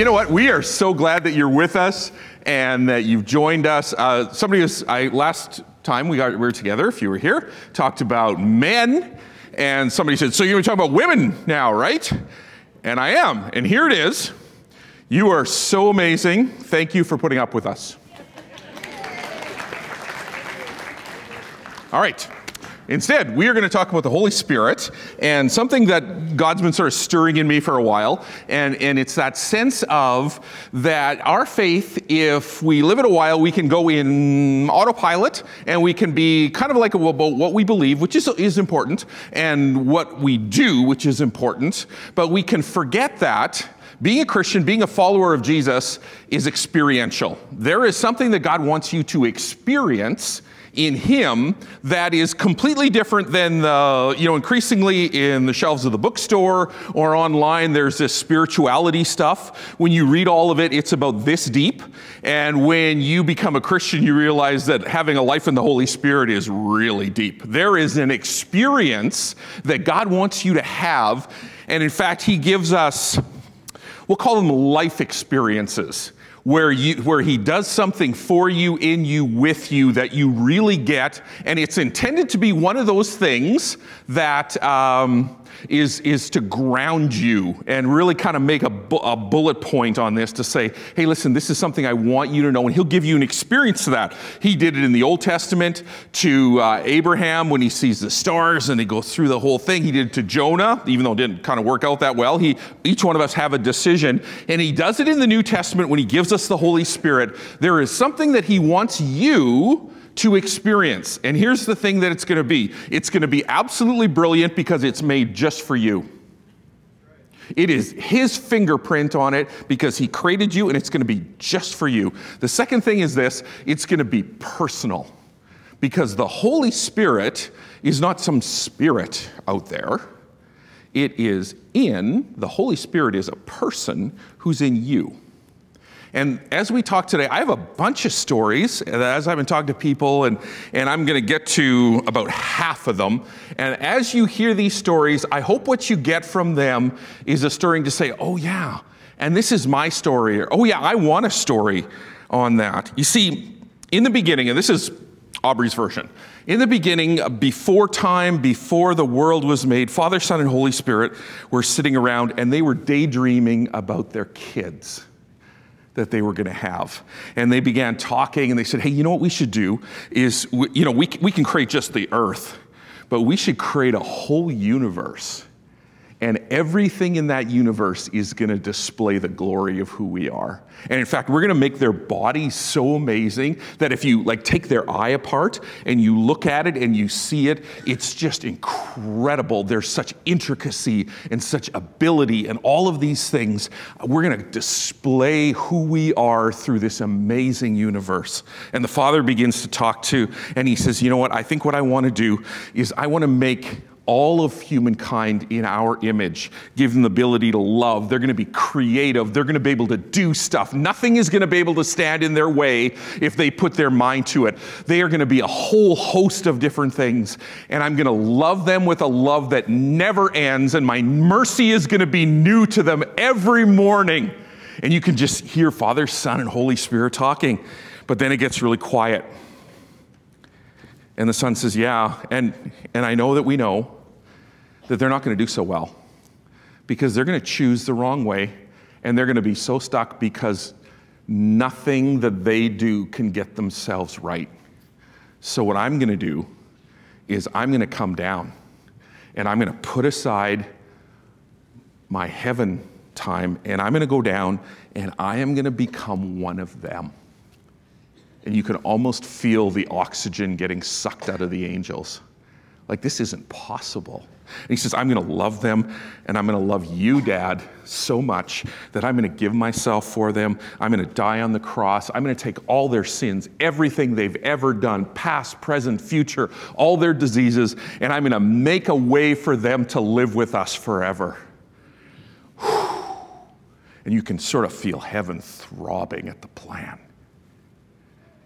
you know what? We are so glad that you're with us and that you've joined us. Uh, somebody was, I last time we got we were together, if you were here, talked about men, and somebody said, "So you're talking about women now, right?" And I am, and here it is. You are so amazing. Thank you for putting up with us. All right. Instead, we are going to talk about the Holy Spirit and something that God's been sort of stirring in me for a while. And, and it's that sense of that our faith, if we live it a while, we can go in autopilot and we can be kind of like about what we believe, which is, is important, and what we do, which is important. But we can forget that being a Christian, being a follower of Jesus is experiential. There is something that God wants you to experience in him that is completely different than the, you know, increasingly in the shelves of the bookstore or online, there's this spirituality stuff. When you read all of it, it's about this deep. And when you become a Christian, you realize that having a life in the Holy Spirit is really deep. There is an experience that God wants you to have. And in fact, He gives us, we'll call them life experiences where, you, where he does something for you, in you, with you that you really get. And it's intended to be one of those things that um, is, is to ground you and really kind of make a, bu- a bullet point on this to say, hey, listen, this is something I want you to know. And he'll give you an experience to that. He did it in the Old Testament to uh, Abraham when he sees the stars and he goes through the whole thing. He did it to Jonah, even though it didn't kind of work out that well. He, each one of us have a decision. And he does it in the New Testament when he gives us the Holy Spirit. There is something that he wants you to experience. And here's the thing that it's going to be it's going to be absolutely brilliant because it's made just for you. It is his fingerprint on it because he created you and it's going to be just for you. The second thing is this it's going to be personal because the Holy Spirit is not some spirit out there. It is in, the Holy Spirit is a person who's in you. And as we talk today, I have a bunch of stories as I've been talking to people, and, and I'm going to get to about half of them. And as you hear these stories, I hope what you get from them is a stirring to say, oh, yeah, and this is my story, or oh, yeah, I want a story on that. You see, in the beginning, and this is Aubrey's version. In the beginning, before time, before the world was made, Father, Son, and Holy Spirit were sitting around and they were daydreaming about their kids that they were going to have. And they began talking and they said, hey, you know what we should do is, you know, we, we can create just the earth, but we should create a whole universe and everything in that universe is going to display the glory of who we are. And in fact, we're going to make their bodies so amazing that if you like take their eye apart and you look at it and you see it, it's just incredible. There's such intricacy and such ability and all of these things. We're going to display who we are through this amazing universe. And the Father begins to talk to, and he says, You know what? I think what I want to do is I want to make all of humankind in our image, give them the ability to love. They're going to be creative. They're going to be able to do stuff. Nothing is going to be able to stand in their way if they put their mind to it. They are going to be a whole host of different things. And I'm going to love them with a love that never ends. And my mercy is going to be new to them every morning. And you can just hear Father, Son, and Holy Spirit talking. But then it gets really quiet. And the son says, Yeah, and, and I know that we know that they're not going to do so well because they're going to choose the wrong way and they're going to be so stuck because nothing that they do can get themselves right. So, what I'm going to do is I'm going to come down and I'm going to put aside my heaven time and I'm going to go down and I am going to become one of them. And you can almost feel the oxygen getting sucked out of the angels. Like, this isn't possible. And he says, I'm going to love them and I'm going to love you, Dad, so much that I'm going to give myself for them. I'm going to die on the cross. I'm going to take all their sins, everything they've ever done, past, present, future, all their diseases, and I'm going to make a way for them to live with us forever. And you can sort of feel heaven throbbing at the plan.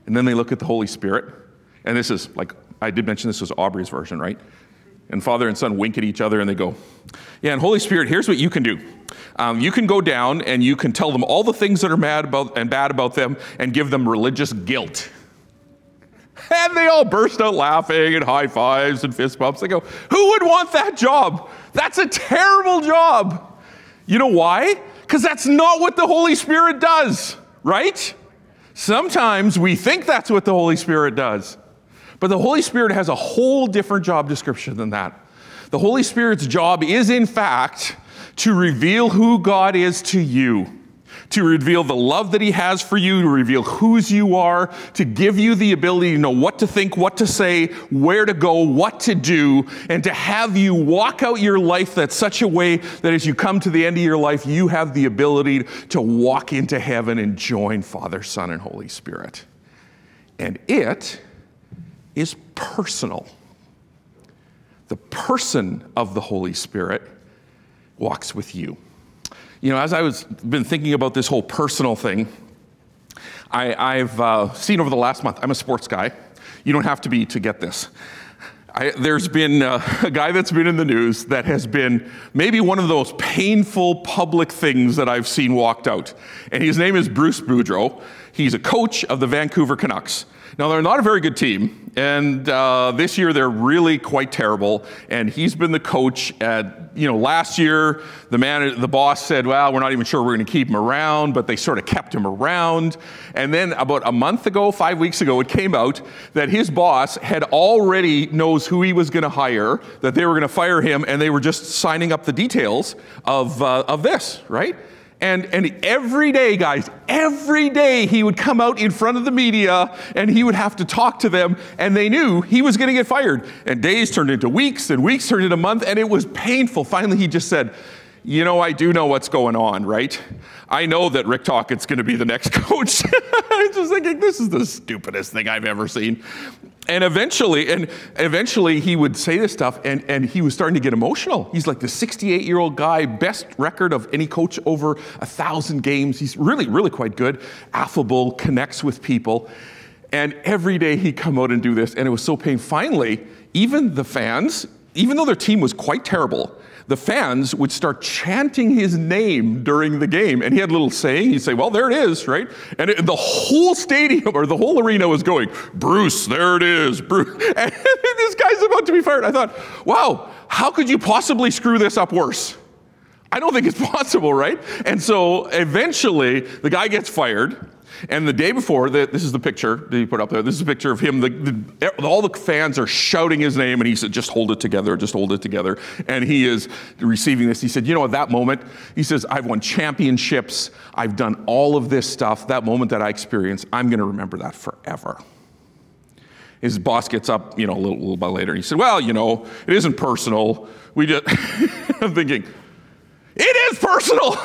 And then they look at the Holy Spirit. And this is like, I did mention this was Aubrey's version, right? And Father and Son wink at each other and they go, Yeah, and Holy Spirit, here's what you can do. Um, you can go down and you can tell them all the things that are mad about and bad about them and give them religious guilt. And they all burst out laughing and high fives and fist bumps. They go, Who would want that job? That's a terrible job. You know why? Because that's not what the Holy Spirit does, right? Sometimes we think that's what the Holy Spirit does. But the Holy Spirit has a whole different job description than that. The Holy Spirit's job is, in fact, to reveal who God is to you to reveal the love that He has for you, to reveal whose you are, to give you the ability to know what to think, what to say, where to go, what to do, and to have you walk out your life that such a way that as you come to the end of your life, you have the ability to walk into heaven and join Father, Son, and Holy Spirit. And it is personal. The person of the Holy Spirit walks with you you know, as I was been thinking about this whole personal thing, I, have uh, seen over the last month. I'm a sports guy. You don't have to be to get this. I, there's been uh, a guy that's been in the news that has been maybe one of those painful public things that I've seen walked out. And his name is Bruce Boudreau. He's a coach of the Vancouver Canucks. Now, they're not a very good team, and uh, this year they're really quite terrible. And he's been the coach at, you know, last year the man, the boss said, well, we're not even sure we're going to keep him around, but they sort of kept him around. And then about a month ago, five weeks ago, it came out that his boss had already knows who he was going to hire, that they were going to fire him, and they were just signing up the details of, uh, of this, right? And, and every day, guys, every day he would come out in front of the media and he would have to talk to them, and they knew he was going to get fired. And days turned into weeks, and weeks turned into months, and it was painful. Finally, he just said, You know, I do know what's going on, right? I know that Rick Tocchet's going to be the next coach. I was just thinking, this is the stupidest thing I've ever seen. And eventually, and eventually he would say this stuff and, and he was starting to get emotional. He's like the 68 year old guy, best record of any coach over a thousand games. He's really, really quite good, affable, connects with people. And every day he'd come out and do this, and it was so painful. Finally, even the fans, even though their team was quite terrible, the fans would start chanting his name during the game. And he had a little saying. He'd say, Well, there it is, right? And it, the whole stadium or the whole arena was going, Bruce, there it is, Bruce. And this guy's about to be fired. I thought, Wow, how could you possibly screw this up worse? I don't think it's possible, right? And so eventually the guy gets fired. And the day before, the, this is the picture that he put up there. This is a picture of him. The, the, all the fans are shouting his name, and he said, Just hold it together, just hold it together. And he is receiving this. He said, You know, at that moment, he says, I've won championships, I've done all of this stuff. That moment that I experienced, I'm going to remember that forever. His boss gets up, you know, a little, little bit later, and he said, Well, you know, it isn't personal. We just, I'm thinking, it is personal.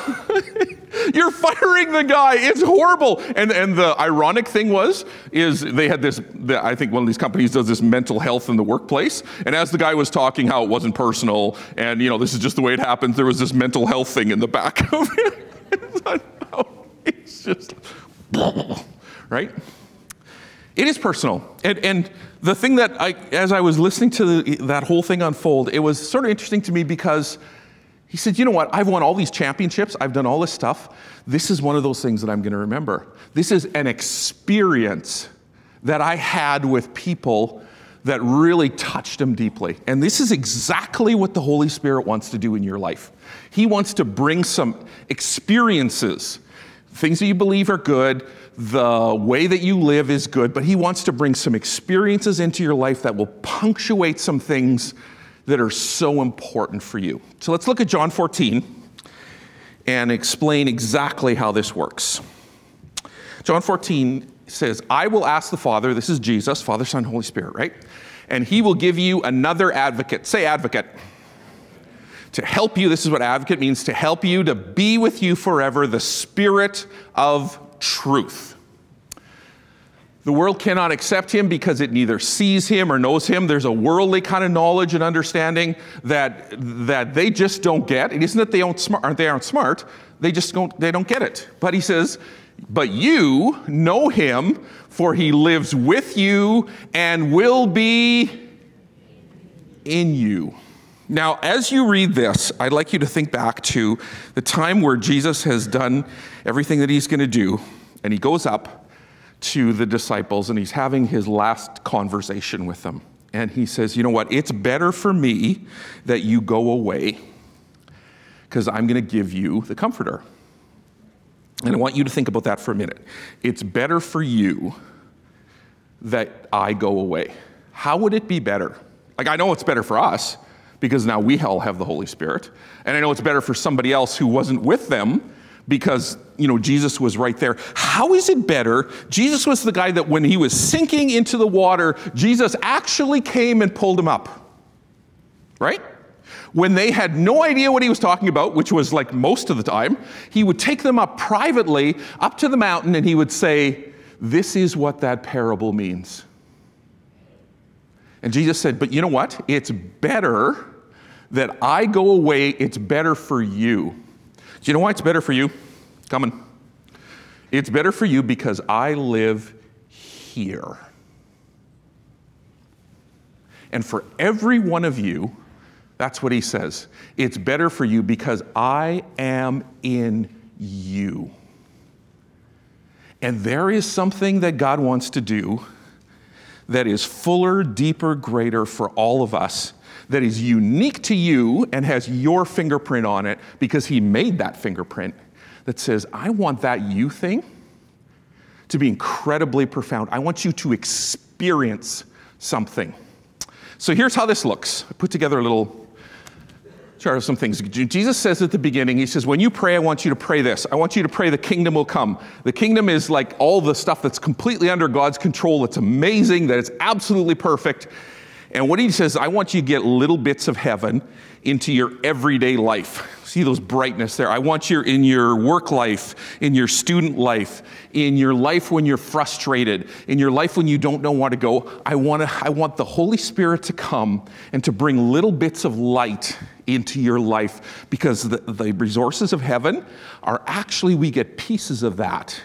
You're firing the guy. It's horrible. And and the ironic thing was is they had this. The, I think one of these companies does this mental health in the workplace. And as the guy was talking, how it wasn't personal, and you know this is just the way it happens. There was this mental health thing in the back of it. it's oh, just right. It is personal, and and the thing that I, as I was listening to the, that whole thing unfold, it was sort of interesting to me because he said, You know what? I've won all these championships, I've done all this stuff. This is one of those things that I'm going to remember. This is an experience that I had with people that really touched him deeply. And this is exactly what the Holy Spirit wants to do in your life. He wants to bring some experiences, things that you believe are good, the way that you live is good, but He wants to bring some experiences into your life that will punctuate some things that are so important for you. So let's look at John 14 and explain exactly how this works. John 14 says, I will ask the Father, this is Jesus, Father, Son, Holy Spirit, right? And he will give you another advocate. Say advocate. To help you, this is what advocate means to help you, to be with you forever, the Spirit of truth. The world cannot accept him because it neither sees him or knows him. There's a worldly kind of knowledge and understanding that, that they just don't get. It isn't that they aren't smart, they aren't smart, they just don't, they don't get it. But he says, but you know him, for he lives with you and will be in you. Now, as you read this, I'd like you to think back to the time where Jesus has done everything that he's going to do, and he goes up to the disciples and he's having his last conversation with them. And he says, You know what? It's better for me that you go away because I'm going to give you the Comforter. And I want you to think about that for a minute. It's better for you that I go away. How would it be better? Like, I know it's better for us because now we all have the Holy Spirit. And I know it's better for somebody else who wasn't with them because, you know, Jesus was right there. How is it better? Jesus was the guy that when he was sinking into the water, Jesus actually came and pulled him up. Right? When they had no idea what he was talking about, which was like most of the time, he would take them up privately up to the mountain and he would say, This is what that parable means. And Jesus said, But you know what? It's better that I go away. It's better for you. Do you know why it's better for you? Coming. It's better for you because I live here. And for every one of you, that's what he says. It's better for you because I am in you. And there is something that God wants to do that is fuller, deeper, greater for all of us, that is unique to you and has your fingerprint on it because He made that fingerprint that says, I want that you thing to be incredibly profound. I want you to experience something. So here's how this looks. I put together a little chart of some things. Jesus says at the beginning, He says, When you pray, I want you to pray this. I want you to pray the kingdom will come. The kingdom is like all the stuff that's completely under God's control, that's amazing, that it's absolutely perfect. And what He says, I want you to get little bits of heaven into your everyday life. See those brightness there. I want you in your work life, in your student life, in your life when you're frustrated, in your life when you don't know where to go. I want, to, I want the Holy Spirit to come and to bring little bits of light into your life because the, the resources of heaven are actually, we get pieces of that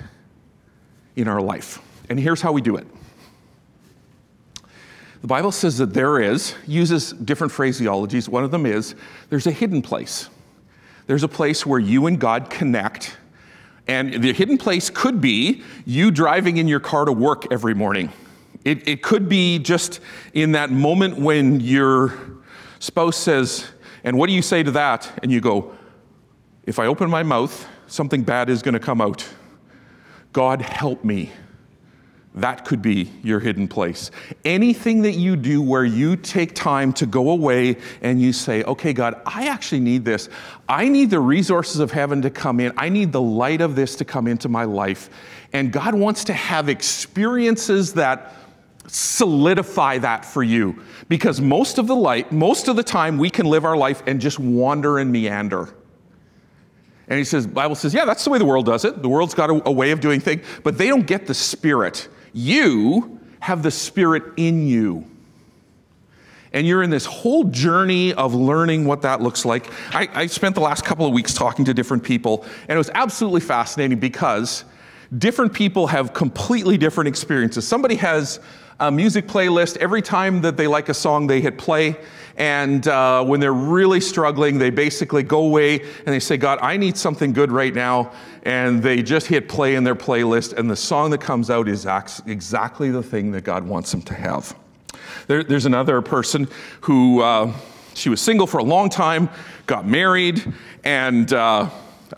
in our life. And here's how we do it. The Bible says that there is, uses different phraseologies. One of them is there's a hidden place. There's a place where you and God connect. And the hidden place could be you driving in your car to work every morning. It, it could be just in that moment when your spouse says, And what do you say to that? And you go, If I open my mouth, something bad is going to come out. God help me. That could be your hidden place. Anything that you do where you take time to go away and you say, okay, God, I actually need this. I need the resources of heaven to come in. I need the light of this to come into my life. And God wants to have experiences that solidify that for you. Because most of the light, most of the time, we can live our life and just wander and meander. And he says, Bible says, yeah, that's the way the world does it. The world's got a, a way of doing things, but they don't get the spirit you have the Spirit in you. And you're in this whole journey of learning what that looks like. I, I, spent the last couple of weeks talking to different people, and it was absolutely fascinating because different people have completely different experiences. Somebody has a music playlist. Every time that they like a song, they hit play. And uh, when they're really struggling, they basically go away and they say, God, I need something good right now. And they just hit play in their playlist, and the song that comes out is exactly the thing that God wants them to have. There, there's another person who uh, she was single for a long time, got married, and uh,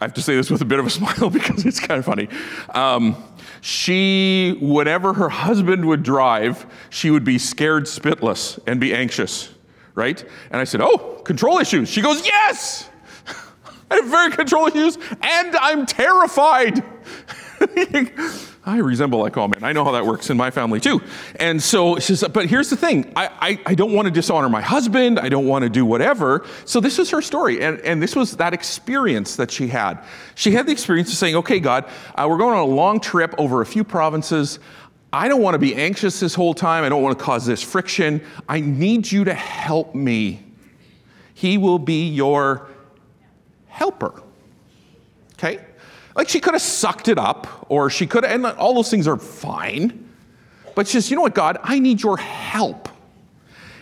I have to say this with a bit of a smile because it's kind of funny. Um, she, whenever her husband would drive, she would be scared spitless and be anxious right? And I said, Oh, control issues. She goes, Yes! I have very control issues and I'm terrified. I resemble like, that comment. I know how that works in my family too. And so she says, but here's the thing I, I, I, don't want to dishonor my husband. I don't want to do whatever. So this is her story. And, and this was that experience that she had. She had the experience of saying, okay, God, uh, we're going on a long trip over a few provinces. I don't want to be anxious this whole time. I don't want to cause this friction. I need you to help me. He will be your helper. Okay? Like she could have sucked it up, or she could have, and all those things are fine. But she says, you know what, God, I need your help.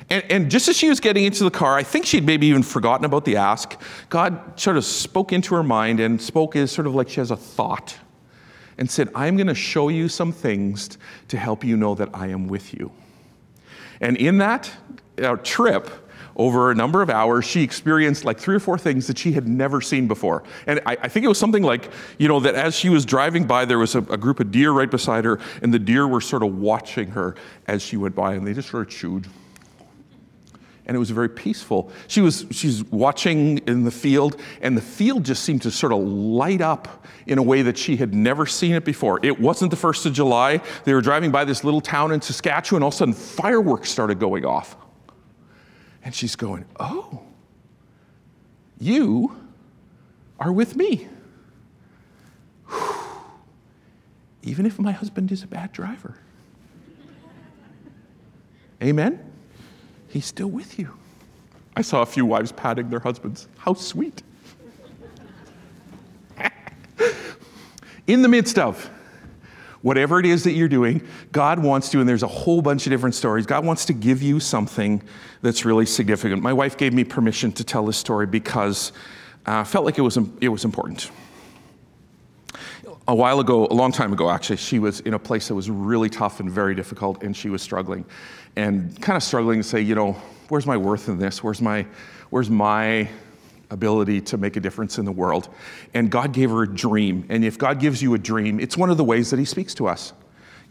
And, and, just as she was getting into the car, I think she'd maybe even forgotten about the ask. God sort of spoke into her mind and spoke as sort of like she has a thought and said, I'm going to show you some things to help you know that I am with you. And in that uh, trip, over a number of hours, she experienced like three or four things that she had never seen before. And I, I think it was something like, you know, that as she was driving by, there was a, a, group of deer right beside her, and the deer were sort of watching her as she went by, and they just sort of chewed. And it was very peaceful. She was she's watching in the field, and the field just seemed to sort of light up in a way that she had never seen it before. It wasn't the first of July. They were driving by this little town in Saskatchewan, and all of a sudden fireworks started going off. And she's going, Oh, you are with me. Even if my husband is a bad driver. Amen? He's still with you. I saw a few wives patting their husbands. How sweet. In the midst of whatever it is that you're doing, God wants to, and there's a whole bunch of different stories, God wants to give you something that's really significant. My wife gave me permission to tell this story because I uh, felt like it was, it was important. A while ago, a long time ago actually, she was in a place that was really tough and very difficult, and she was struggling. And kind of struggling to say, you know, where's my worth in this? Where's my, where's my ability to make a difference in the world. And God gave her a dream. And if God gives you a dream, it's one of the ways that He speaks to us.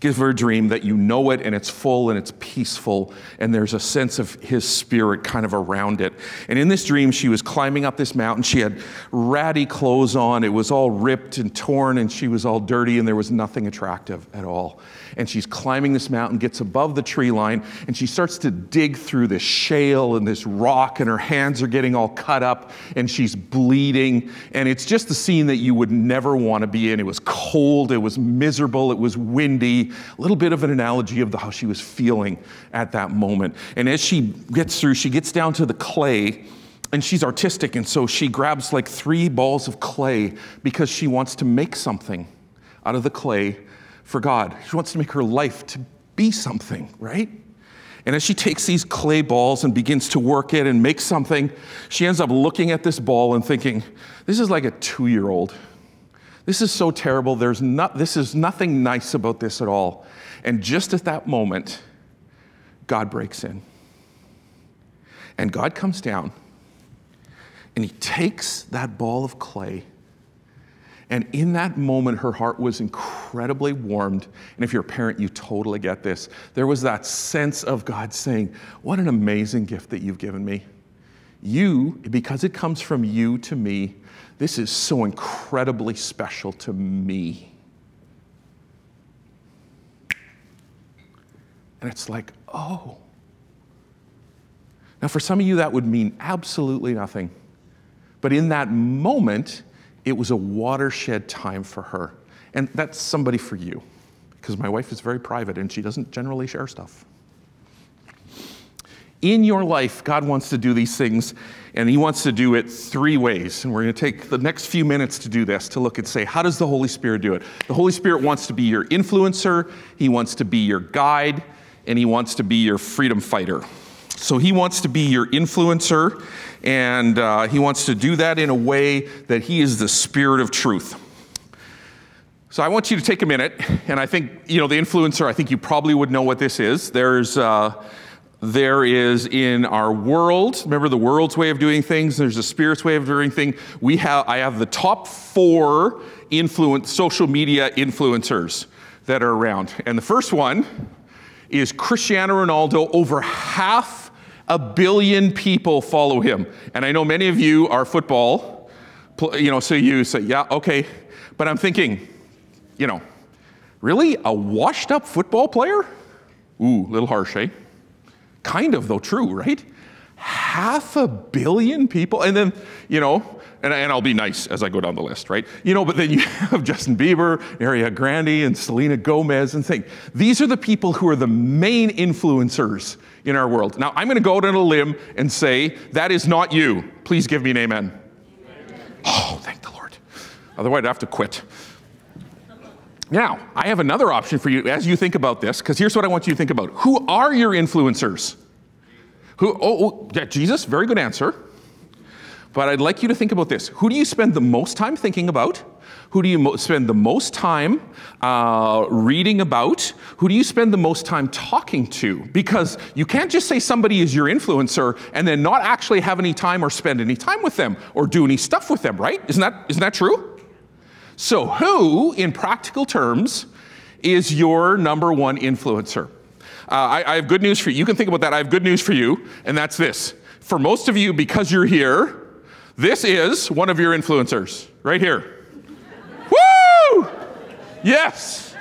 Give her a dream that you know it and it's full and it's peaceful and there's a sense of his spirit kind of around it. And in this dream, she was climbing up this mountain. She had ratty clothes on. It was all ripped and torn and she was all dirty and there was nothing attractive at all and she's climbing this mountain, gets above the tree line, and she starts to dig through this shale and this rock, and her hands are getting all cut up, and she's bleeding. And it's just the scene that you would never want to be in. It was cold, it was miserable, it was windy. A little bit of an analogy of the, how she was feeling at that moment. And as she gets through, she gets down to the clay and she's artistic, and so she grabs like three balls of clay because she wants to make something out of the clay for God. She wants to make her life to be something, right? And as she takes these clay balls and begins to work it and make something, she ends up looking at this ball and thinking, this is like a two year old. This is so terrible. There's not, this is nothing nice about this at all. And just at that moment, God breaks in. And God comes down and he takes that ball of clay and in that moment, her heart was incredibly warmed. And if you're a parent, you totally get this. There was that sense of God saying, What an amazing gift that you've given me. You, because it comes from you to me, this is so incredibly special to me. And it's like, oh. Now, for some of you, that would mean absolutely nothing. But in that moment, it was a watershed time for her. And that's somebody for you, because my wife is very private and she doesn't generally share stuff. In your life, God wants to do these things, and He wants to do it three ways. And we're going to take the next few minutes to do this, to look and say, how does the Holy Spirit do it? The Holy Spirit wants to be your influencer, He wants to be your guide, and He wants to be your freedom fighter. So He wants to be your influencer, and uh, he wants to do that in a way that he is the spirit of truth. So I want you to take a minute, and I think, you know, the influencer, I think you probably would know what this is. There's, uh, there is in our world, remember the world's way of doing things, there's the spirit's way of doing things. We have, I have the top four influence, social media influencers that are around. And the first one is Cristiano Ronaldo, over half a billion people follow him. And I know many of you are football, you know, so you say, yeah, okay. But I'm thinking, you know, really? A washed up football player? Ooh, little harsh, eh? Kind of, though, true, right? Half a billion people. And then, you know, and, and I'll be nice as I go down the list, right? You know, but then you have Justin Bieber, Ariana Grande, and Selena Gomez, and think these are the people who are the main influencers in our world. Now, I'm going to go out on a limb and say that is not you. Please give me an amen. amen. Oh, thank the Lord. Otherwise, I'd have to quit. Now, I have another option for you as you think about this, because here's what I want you to think about. Who are your influencers? Who, oh, oh, yeah, Jesus, very good answer. But I'd like you to think about this. Who do you spend the most time thinking about? Who do you mo- spend the most time uh, reading about? Who do you spend the most time talking to? Because you can't just say somebody is your influencer and then not actually have any time or spend any time with them or do any stuff with them, right? Isn't that, isn't that true? So, who, in practical terms, is your number one influencer? Uh, I, I have good news for you. You can think about that. I have good news for you, and that's this. For most of you, because you're here, this is one of your influencers right here. Yes.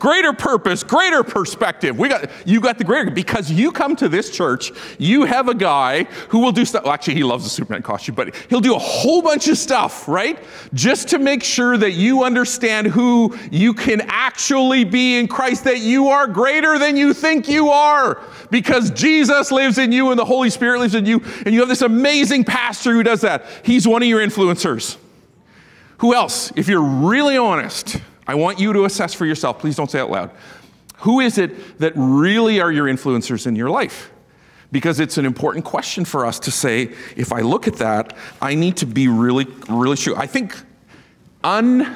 Greater purpose, greater perspective. We got you got the greater because you come to this church, you have a guy who will do stuff. Well, actually, he loves the Superman costume, but he'll do a whole bunch of stuff, right? Just to make sure that you understand who you can actually be in Christ, that you are greater than you think you are. Because Jesus lives in you and the Holy Spirit lives in you, and you have this amazing pastor who does that. He's one of your influencers. Who else? If you're really honest, I want you to assess for yourself. Please don't say it loud. Who is it that really are your influencers in your life? Because it's an important question for us to say, if I look at that, I need to be really, really sure. I think un,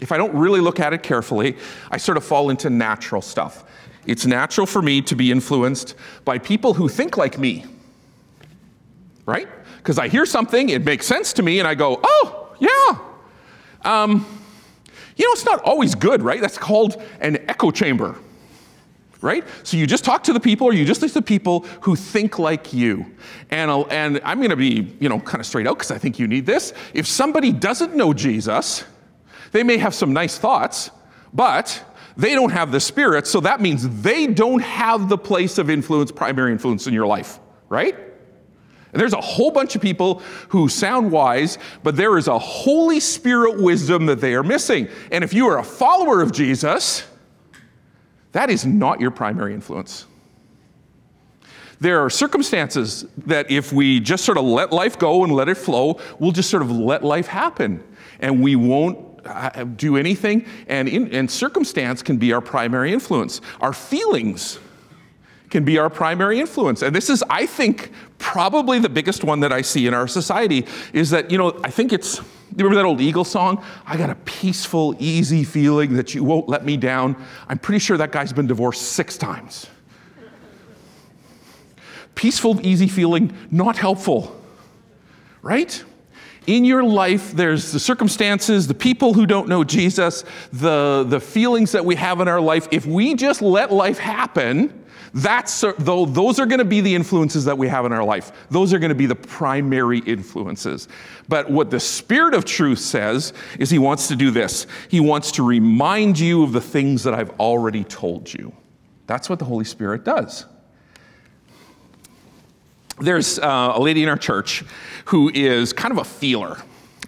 if I don't really look at it carefully, I sort of fall into natural stuff. It's natural for me to be influenced by people who think like me, right? Because I hear something, it makes sense to me, and I go, oh, yeah. Um, you know, it's not always good, right? That's called an echo chamber, right? So you just talk to the people or you just listen to people who think like you. And, I'll, and I'm going to be, you know, kind of straight out because I think you need this. If somebody doesn't know Jesus, they may have some nice thoughts, but they don't have the Spirit, so that means they don't have the place of influence, primary influence in your life, right? There's a whole bunch of people who sound wise, but there is a Holy Spirit wisdom that they are missing. And if you are a follower of Jesus, that is not your primary influence. There are circumstances that if we just sort of let life go and let it flow, we'll just sort of let life happen. And we won't uh, do anything. And, in, and circumstance can be our primary influence. Our feelings can be our primary influence. And this is, I think, probably the biggest one that I see in our society is that, you know, I think it's, you remember that old Eagle song? I got a peaceful, easy feeling that you won't let me down. I'm pretty sure that guy's been divorced six times. Peaceful, easy feeling, not helpful, right? in your life, there's the circumstances, the people who don't know Jesus, the, the feelings that we have in our life. If we just let life happen, that's, though, those are going to be the influences that we have in our life. Those are going to be the primary influences. But what the Spirit of truth says is He wants to do this He wants to remind you of the things that I've already told you. That's what the Holy Spirit does. There's uh, a lady in our church who is kind of a feeler.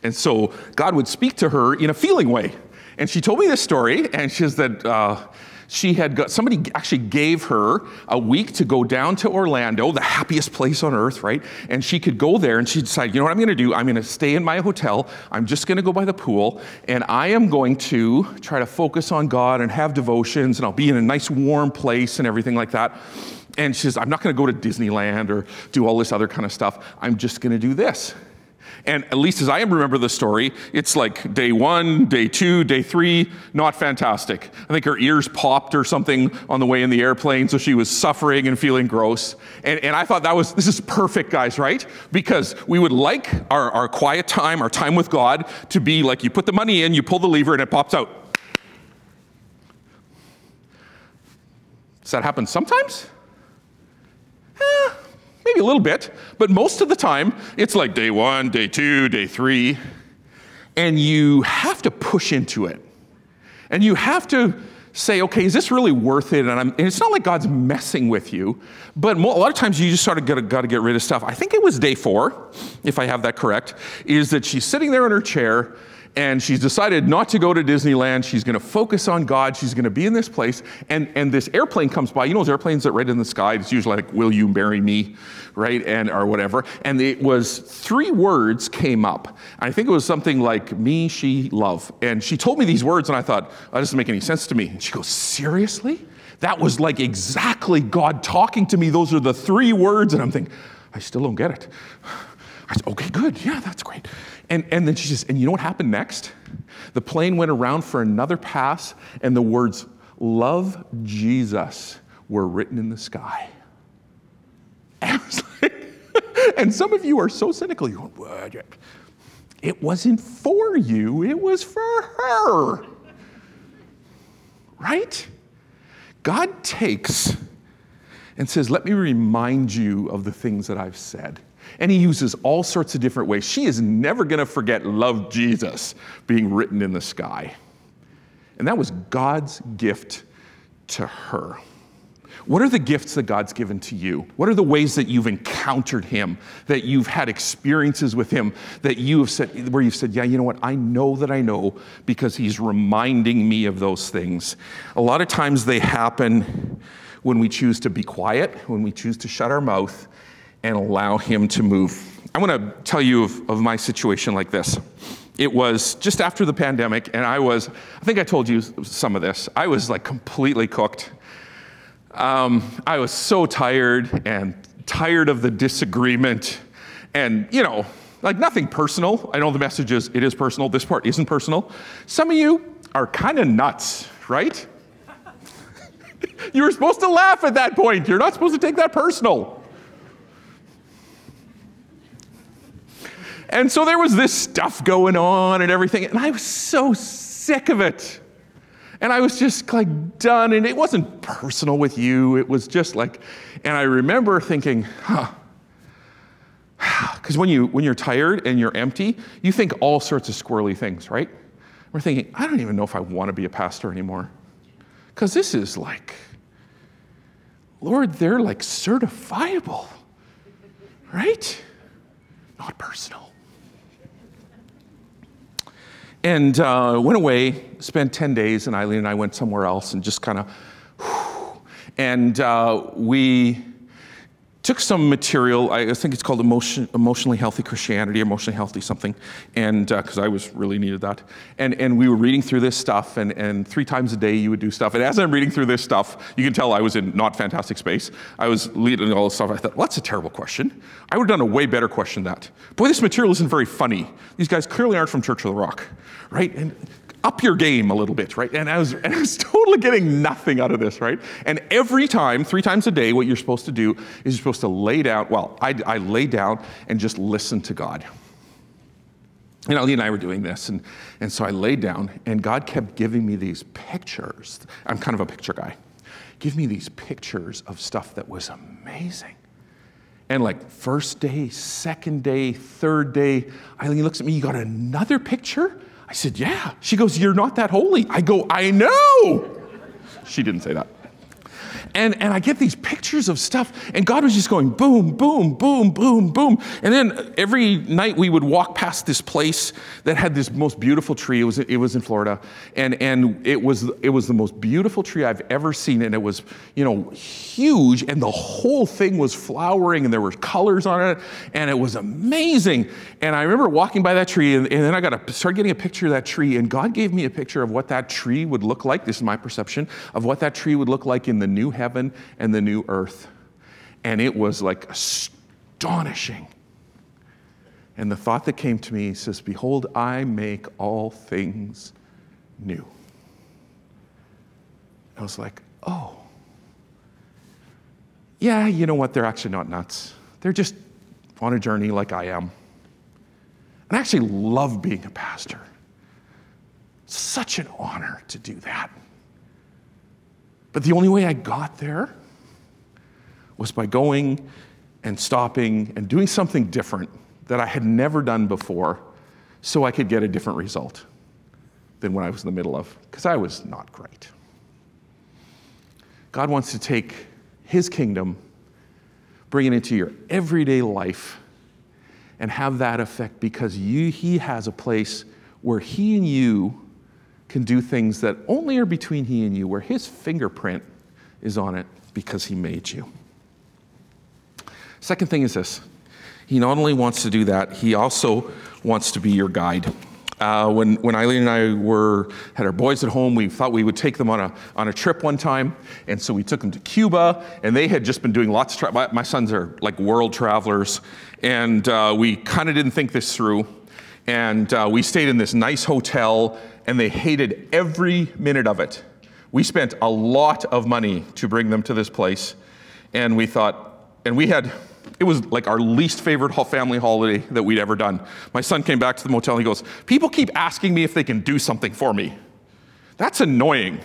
And so God would speak to her in a feeling way. And she told me this story, and she says that uh, she had got somebody actually gave her a week to go down to Orlando, the happiest place on earth, right? And she could go there and she decided, you know what I'm going to do? I'm going to stay in my hotel. I'm just going to go by the pool and I am going to try to focus on God and have devotions and I'll be in a nice warm place and everything like that. And she says, I'm not going to go to Disneyland or do all this other kind of stuff. I'm just going to do this. And at least as I remember the story, it's like day one, day two, day three, not fantastic. I think her ears popped or something on the way in the airplane, so she was suffering and feeling gross. And, and I thought that was, this is perfect, guys, right? Because we would like our, our quiet time, our time with God, to be like you put the money in, you pull the lever, and it pops out. Does that happen sometimes? Eh, maybe a little bit, but most of the time, it's like day one, day two, day three, and you have to push into it. And you have to say, okay, is this really worth it? And, and it's not like God's messing with you, but a lot of times you just sort of gotta, gotta get rid of stuff. I think it was day four, if I have that correct, is that she's sitting there in her chair and she's decided not to go to Disneyland. She's going to focus on God. She's going to be in this place. And, and this airplane comes by. You know those airplanes that right in the sky? It's usually like, Will you marry me? Right? And or whatever. And it was three words came up. I think it was something like me, she, love. And she told me these words, and I thought, oh, that doesn't make any sense to me. And she goes, Seriously? That was like exactly God talking to me. Those are the three words. And I'm thinking, I still don't get it. I said, okay, good. Yeah, that's great. And, and then she says, and you know what happened next? The plane went around for another pass, and the words, love Jesus, were written in the sky. And, like, and some of you are so cynical. You go, what? It wasn't for you, it was for her. Right? God takes and says, Let me remind you of the things that I've said. And he uses all sorts of different ways. She is never going to forget love Jesus being written in the sky. And that was God's gift to her. What are the gifts that God's given to you? What are the ways that you've encountered Him, that you've had experiences with Him, that you have said, where you've said, Yeah, you know what? I know that I know because He's reminding me of those things. A lot of times they happen when we choose to be quiet, when we choose to shut our mouth and allow Him to move. I want to tell you of, of my situation like this. It was just after the pandemic, and I was, I think I told you some of this. I was like completely cooked. Um, I was so tired and tired of the disagreement. And, you know, like nothing personal. I know the message is it is personal. This part isn't personal. Some of you are kind of nuts, right? you were supposed to laugh at that point. You're not supposed to take that personal. And so there was this stuff going on and everything, and I was so sick of it. And I was just like done, and it wasn't personal with you. It was just like, and I remember thinking, huh. Because when, you, when you're tired and you're empty, you think all sorts of squirrely things, right? We're thinking, I don't even know if I want to be a pastor anymore. Because this is like, Lord, they're like certifiable, right? Not personal and uh, went away, spent 10 days, and Eileen and I went somewhere else and just kind of, and uh, we took some material, I think it's called emotion, Emotionally Healthy Christianity, Emotionally Healthy something, and because uh, I was really needed that. And, and we were reading through this stuff, and, and three times a day you would do stuff. And as I'm reading through this stuff, you can tell I was in not fantastic space. I was leading all this stuff. I thought, well, that's a terrible question. I would have done a way better question than that. Boy, this material isn't very funny. These guys clearly aren't from Church of the Rock, right? And up your game a little bit, right? And I was, and I was totally getting nothing out of this, right? And every time, three times a day, what you're supposed to do is you're supposed to lay down. Well, I, I lay down and just listen to God. And Ali and I were doing this, and, and so I laid down, and God kept giving me these pictures. I'm kind of a picture guy. Give me these pictures of stuff that was amazing. And like first day, second day, third day, Eileen looks at me, you got another picture? I said, Yeah. She goes, You're not that holy. I go, I know. She didn't say that. And, and I get these pictures of stuff, and God was just going boom, boom, boom, boom, boom. And then every night we would walk past this place that had this most beautiful tree. It was, it was in Florida, and, and it, was, it was the most beautiful tree I've ever seen. And it was, you know, huge, and the whole thing was flowering, and there were colors on it, and it was amazing. And I remember walking by that tree, and, and then I got to start getting a picture of that tree, and God gave me a picture of what that tree would look like. This is my perception of what that tree would look like in the new heaven and the new earth. And it was like astonishing. And the thought that came to me says, Behold, I make all things new. I was like, oh. Yeah, you know what? They're actually not nuts. They're just on a journey like I am. And I actually love being a pastor. Such an honor to do that. But the only way I got there was by going and stopping and doing something different that I had never done before so I could get a different result than what I was in the middle of, because I was not great. God wants to take His kingdom, bring it into your everyday life, and have that effect because you, He has a place where He and you can do things that only are between He and you, where His fingerprint is on it because He made you. Second thing is this He not only wants to do that, He also wants to be your guide. Uh, when, when Eileen and I were, had our boys at home, we thought we would take them on a, on a trip one time. And so we took them to Cuba, and they had just been doing lots of travel. My, my, sons are like world travelers. And uh, we kind of didn't think this through. And uh, we stayed in this nice hotel, and they hated every minute of it. We spent a lot of money to bring them to this place. And we thought, and we had it was like our least favorite family holiday that we'd ever done. My son came back to the motel and he goes, People keep asking me if they can do something for me. That's annoying.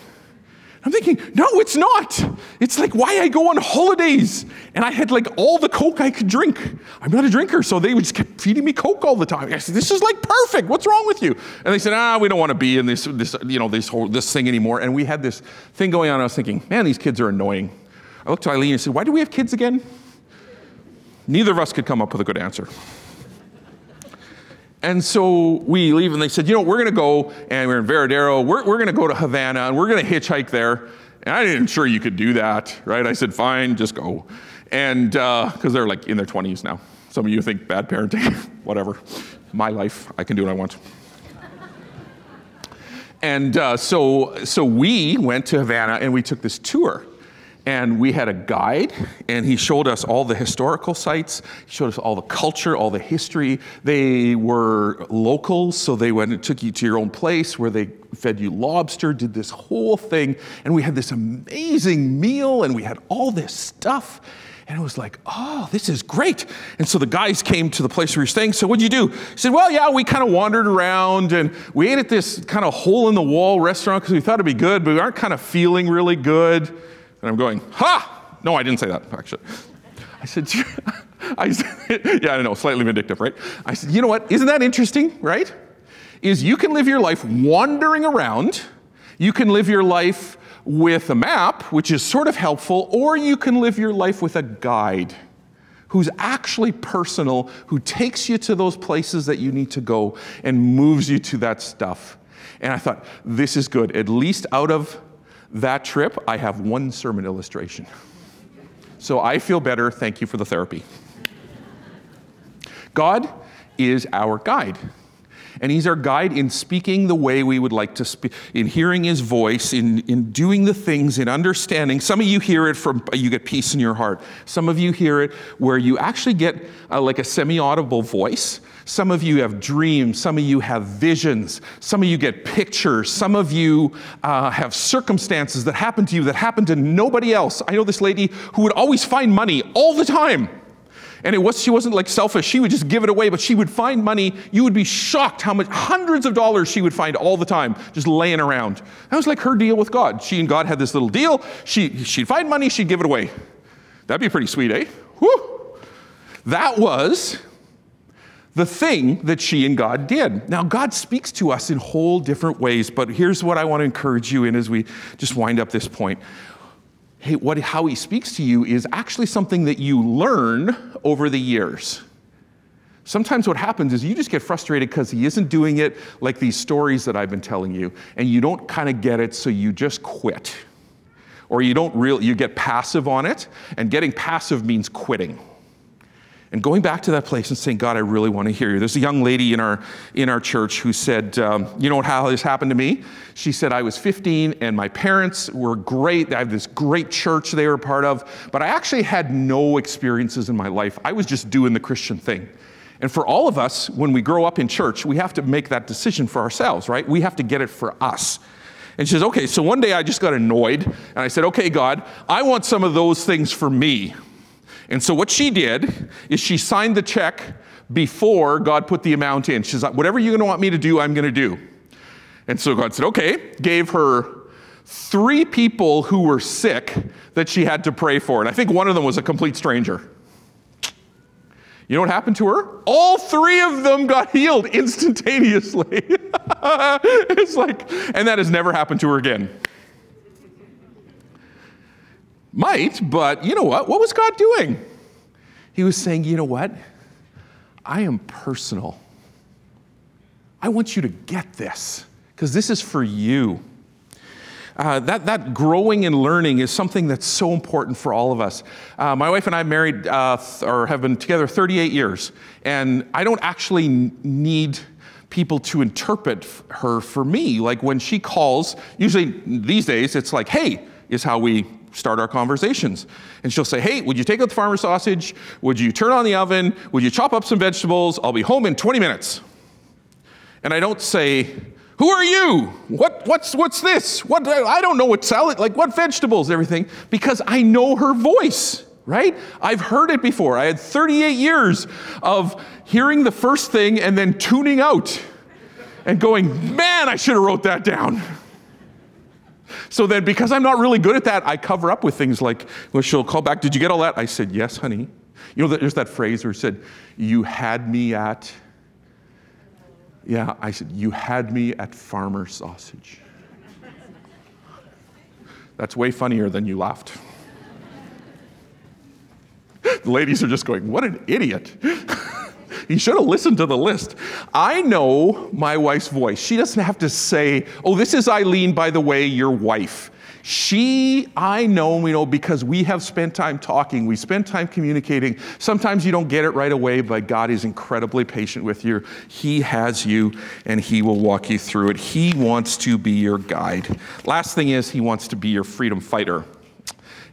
I'm thinking, no, it's not. It's like why I go on holidays. And I had like all the Coke I could drink. I'm not a drinker, so they would just keep feeding me Coke all the time. I said, this is like perfect. What's wrong with you? And they said, ah, we don't want to be in this, this, you know, this whole this thing anymore. And we had this thing going on. I was thinking, man, these kids are annoying. I looked to Eileen and said, why do we have kids again? Neither of us could come up with a good answer. And so we leave, and they said, you know, we're going to go, and we're in Varadero, we're, we're going to go to Havana, and we're going to hitchhike there. And I didn't sure you could do that, right? I said, fine, just go. And because uh, they're like in their 20s now. Some of you think bad parenting, whatever. My life, I can do what I want. and uh, so, so we went to Havana and we took this tour and we had a guide and he showed us all the historical sites he showed us all the culture all the history they were locals so they went and took you to your own place where they fed you lobster did this whole thing and we had this amazing meal and we had all this stuff and it was like, oh, this is great. And so the guys came to the place where we're staying. So what'd you do? He said, well, yeah, we kind of wandered around and we ate at this kind of hole in the wall restaurant because we thought it'd be good, but we aren't kind of feeling really good. And I'm going, ha! No, I didn't say that, actually. I said, I said, yeah, I know, slightly vindictive, right? I said, you know what? Isn't that interesting, right? Is you can live your life wandering around, you can live your life with a map, which is sort of helpful, or you can live your life with a guide who's actually personal, who takes you to those places that you need to go and moves you to that stuff. And I thought, this is good. At least out of that trip, I have one sermon illustration. So I feel better. Thank you for the therapy. God is our guide. And He's our guide in speaking the way we would like to speak, in hearing His voice, in, in doing the things, in understanding. Some of you hear it from, you get peace in your heart. Some of you hear it where you actually get like a semi audible voice. Some of you have dreams. Some of you have visions. Some of you get pictures. Some of you uh, have circumstances that happen to you that happen to nobody else. I know this lady who would always find money all the time. And it was, she wasn't like selfish. She would just give it away, but she would find money. You would be shocked how much, hundreds of dollars she would find all the time just laying around. That was like her deal with God. She and God had this little deal. She, she'd find money, she'd give it away. That'd be pretty sweet, eh? Whew. That was the thing that she and God did. Now, God speaks to us in whole different ways, but here's what I want to encourage you in as we just wind up this point. Hey, what, how he speaks to you is actually something that you learn over the years. Sometimes what happens is you just get frustrated because he isn't doing it like these stories that I've been telling you, and you don't kind of get it, so you just quit. Or you don't really, you get passive on it, and getting passive means quitting and going back to that place and saying, God, I really want to hear you. There's a young lady in our, in our church who said, um, You know how this happened to me? She said, I was 15 and my parents were great. I have this great church they were part of, but I actually had no experiences in my life. I was just doing the Christian thing. And for all of us, when we grow up in church, we have to make that decision for ourselves, right? We have to get it for us. And she says, Okay, so one day I just got annoyed and I said, Okay, God, I want some of those things for me. And so what she did is she signed the check before God put the amount in. She's like, whatever you're going to want me to do, I'm going to do. And so God said, okay, gave her three people who were sick that she had to pray for. And I think one of them was a complete stranger. You know what happened to her? All three of them got healed instantaneously. it's like, and that has never happened to her again. Might, but you know what? What was God doing? He was saying, you know what? I am personal. I want you to get this because this is for you. Uh, that, that growing and learning is something that's so important for all of us. Uh, my wife and I married uh, or have been together 38 years, and I don't actually need people to interpret her for me. Like when she calls, usually these days it's like, hey, is how we start our conversations. And she'll say, Hey, would you take out the farmer sausage? Would you turn on the oven? Would you chop up some vegetables? I'll be home in 20 minutes. And I don't say, who are you? What, what's, what's this? What, I don't know what salad, like what vegetables, everything, because I know her voice, right? I've heard it before. I had 38 years of hearing the first thing and then tuning out and going, man, I should have wrote that down. So then, because I'm not really good at that, I cover up with things like, well, she'll call back, Did you get all that? I said, Yes, honey. You know, there's that phrase where it said, You had me at yeah, I said, You had me at farmer sausage. That's way funnier than you laughed. the ladies are just going, What an idiot. he should have listened to the list. I know my wife's voice. She doesn't have to say, Oh, this is Eileen, by the way, your wife. She, I know, we know because we have spent time talking, we spent time communicating. Sometimes you don't get it right away, but God is incredibly patient with you. He has you and He will walk you through it. He wants to be your guide. Last thing is, He wants to be your freedom fighter.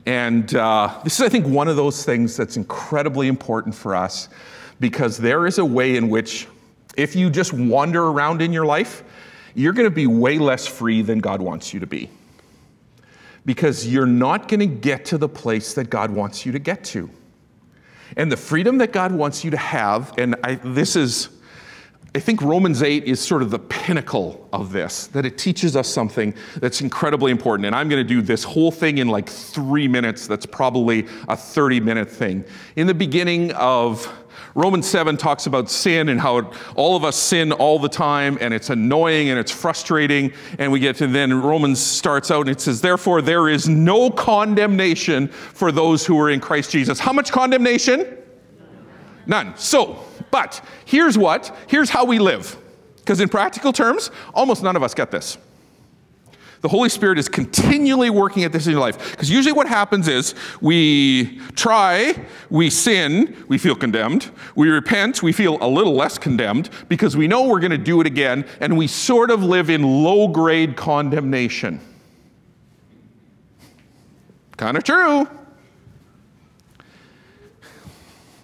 And uh, this is, I think, one of those things that's incredibly important for us because there is a way in which, if you just wander around in your life, you're going to be way less free than God wants you to be because you're not going to get to the place that God wants you to get to. And the freedom that God wants you to have, and I, this is, I think Romans 8 is sort of the pinnacle of this, that it teaches us something that's incredibly important. And I'm going to do this whole thing in like three minutes. That's probably a 30 minute thing. In the beginning of Romans 7 talks about sin and how all of us sin all the time and it's annoying and it's frustrating. And we get to then Romans starts out and it says, Therefore, there is no condemnation for those who are in Christ Jesus. How much condemnation? None. So, but here's what, here's how we live. Because in practical terms, almost none of us get this. The Holy Spirit is continually working at this in your life. Because usually what happens is we try, we sin, we feel condemned. We repent, we feel a little less condemned because we know we're going to do it again, and we sort of live in low grade condemnation. Kind of true.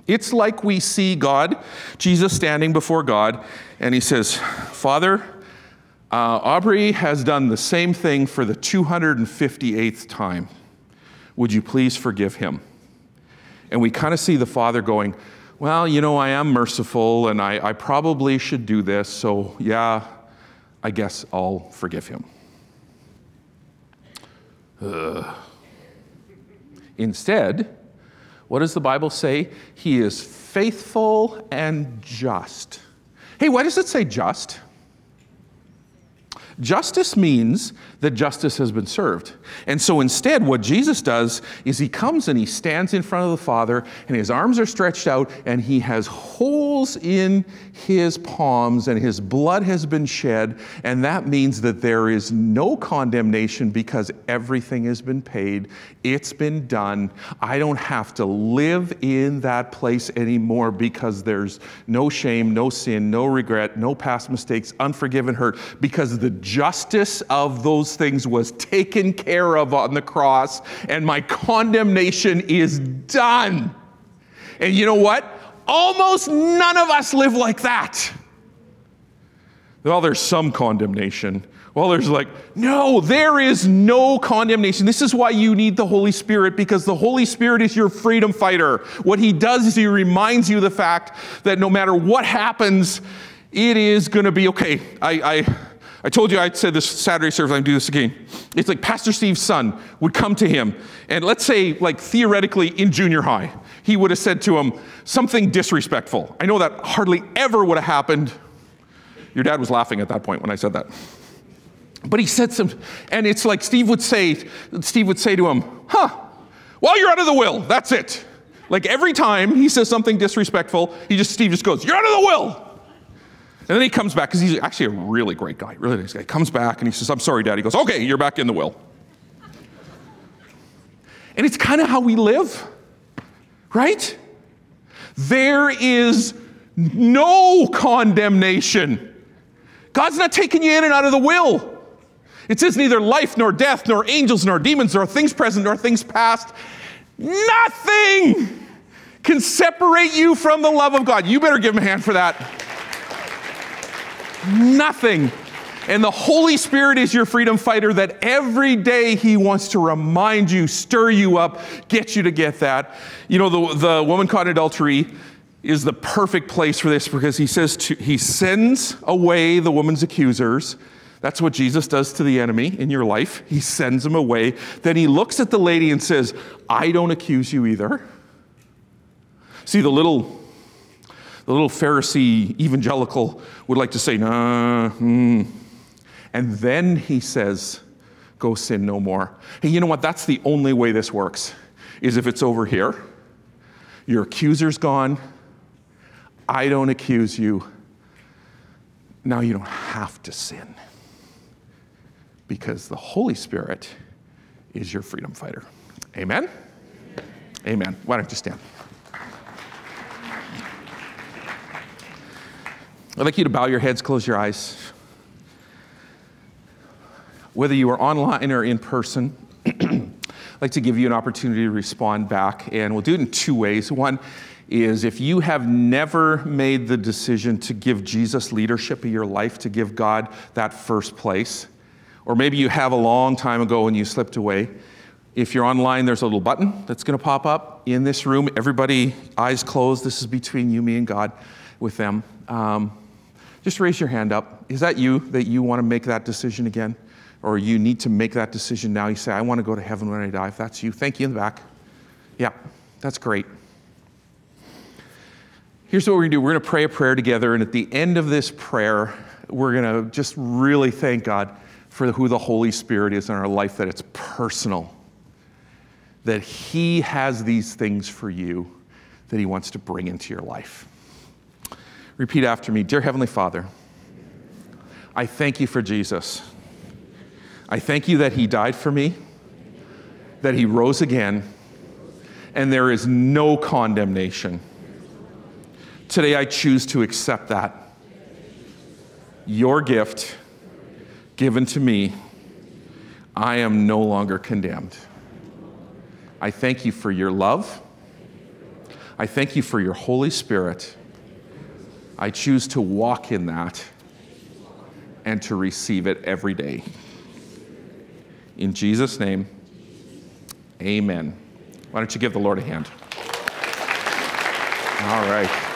It's like we see God, Jesus standing before God, and he says, Father, uh, Aubrey has done the same thing for the 258th time. Would you please forgive him? And we kind of see the father going, Well, you know, I am merciful and I, I probably should do this, so yeah, I guess I'll forgive him. Ugh. Instead, what does the Bible say? He is faithful and just. Hey, why does it say just? Justice means that justice has been served. And so instead, what Jesus does is he comes and he stands in front of the Father, and his arms are stretched out, and he has holes in his palms, and his blood has been shed. And that means that there is no condemnation because everything has been paid. It's been done. I don't have to live in that place anymore because there's no shame, no sin, no regret, no past mistakes, unforgiven hurt, because the justice of those things was taken care of on the cross, and my condemnation is done. And you know what? Almost none of us live like that. Well, there's some condemnation. Well, there's like, no, there is no condemnation. This is why you need the Holy Spirit because the Holy Spirit is your freedom fighter. What he does is he reminds you the fact that no matter what happens, it is going to be okay. I, I I told you I said this Saturday service, I'm do this again. It's like Pastor Steve's son would come to him, and let's say, like theoretically in junior high, he would have said to him something disrespectful. I know that hardly ever would have happened. Your dad was laughing at that point when I said that. But he said some, and it's like Steve would say, Steve would say to him, huh, well, you're out of the will. That's it. Like every time he says something disrespectful, he just, Steve just goes, you're out of the will. And then he comes back because he's actually a really great guy, really nice guy. He comes back and he says, I'm sorry, Dad. He goes, Okay, you're back in the will. And it's kind of how we live, right? There is no condemnation. God's not taking you in and out of the will. It says neither life nor death, nor angels nor demons, nor things present nor things past. Nothing can separate you from the love of God. You better give him a hand for that. Nothing. And the Holy Spirit is your freedom fighter that every day He wants to remind you, stir you up, get you to get that. You know, the, the woman caught in adultery is the perfect place for this because he says to, he sends away the woman's accusers. That's what Jesus does to the enemy in your life. He sends them away. Then he looks at the lady and says, I don't accuse you either. See, the little the little Pharisee evangelical would like to say, nah, hmm. And then he says, go sin no more. Hey, you know what? That's the only way this works, is if it's over here. Your accuser's gone. I don't accuse you. Now you don't have to sin because the Holy Spirit is your freedom fighter. Amen? Amen. Why don't you stand? I'd like you to bow your heads, close your eyes. Whether you are online or in person, I'd like to give you an opportunity to respond back, and we'll do it in two ways. One is if you have never made the decision to give Jesus leadership of your life, to give God that first place, or maybe you have a long time ago and you slipped away. If you're online, there's a little button that's going to pop up in this room. Everybody, eyes closed. This is between you, me, and God with them. Um, just raise your hand up. Is that you that you want to make that decision again? Or you need to make that decision now? You say, I want to go to heaven when I die. If that's you, thank you in the back. Yeah, that's great. Here's what we're going to do we're going to pray a prayer together. And at the end of this prayer, we're going to just really thank God for who the Holy Spirit is in our life, that it's personal, that He has these things for you that He wants to bring into your life. Repeat after me Dear Heavenly Father, I thank you for Jesus. I thank you that he died for me, that he rose again, and there is no condemnation. Today I choose to accept that. Your gift given to me, I am no longer condemned. I thank you for your love. I thank you for your Holy Spirit I choose to walk in that and to receive it every day. In Jesus' name, amen. Why don't you give the Lord a hand? All right.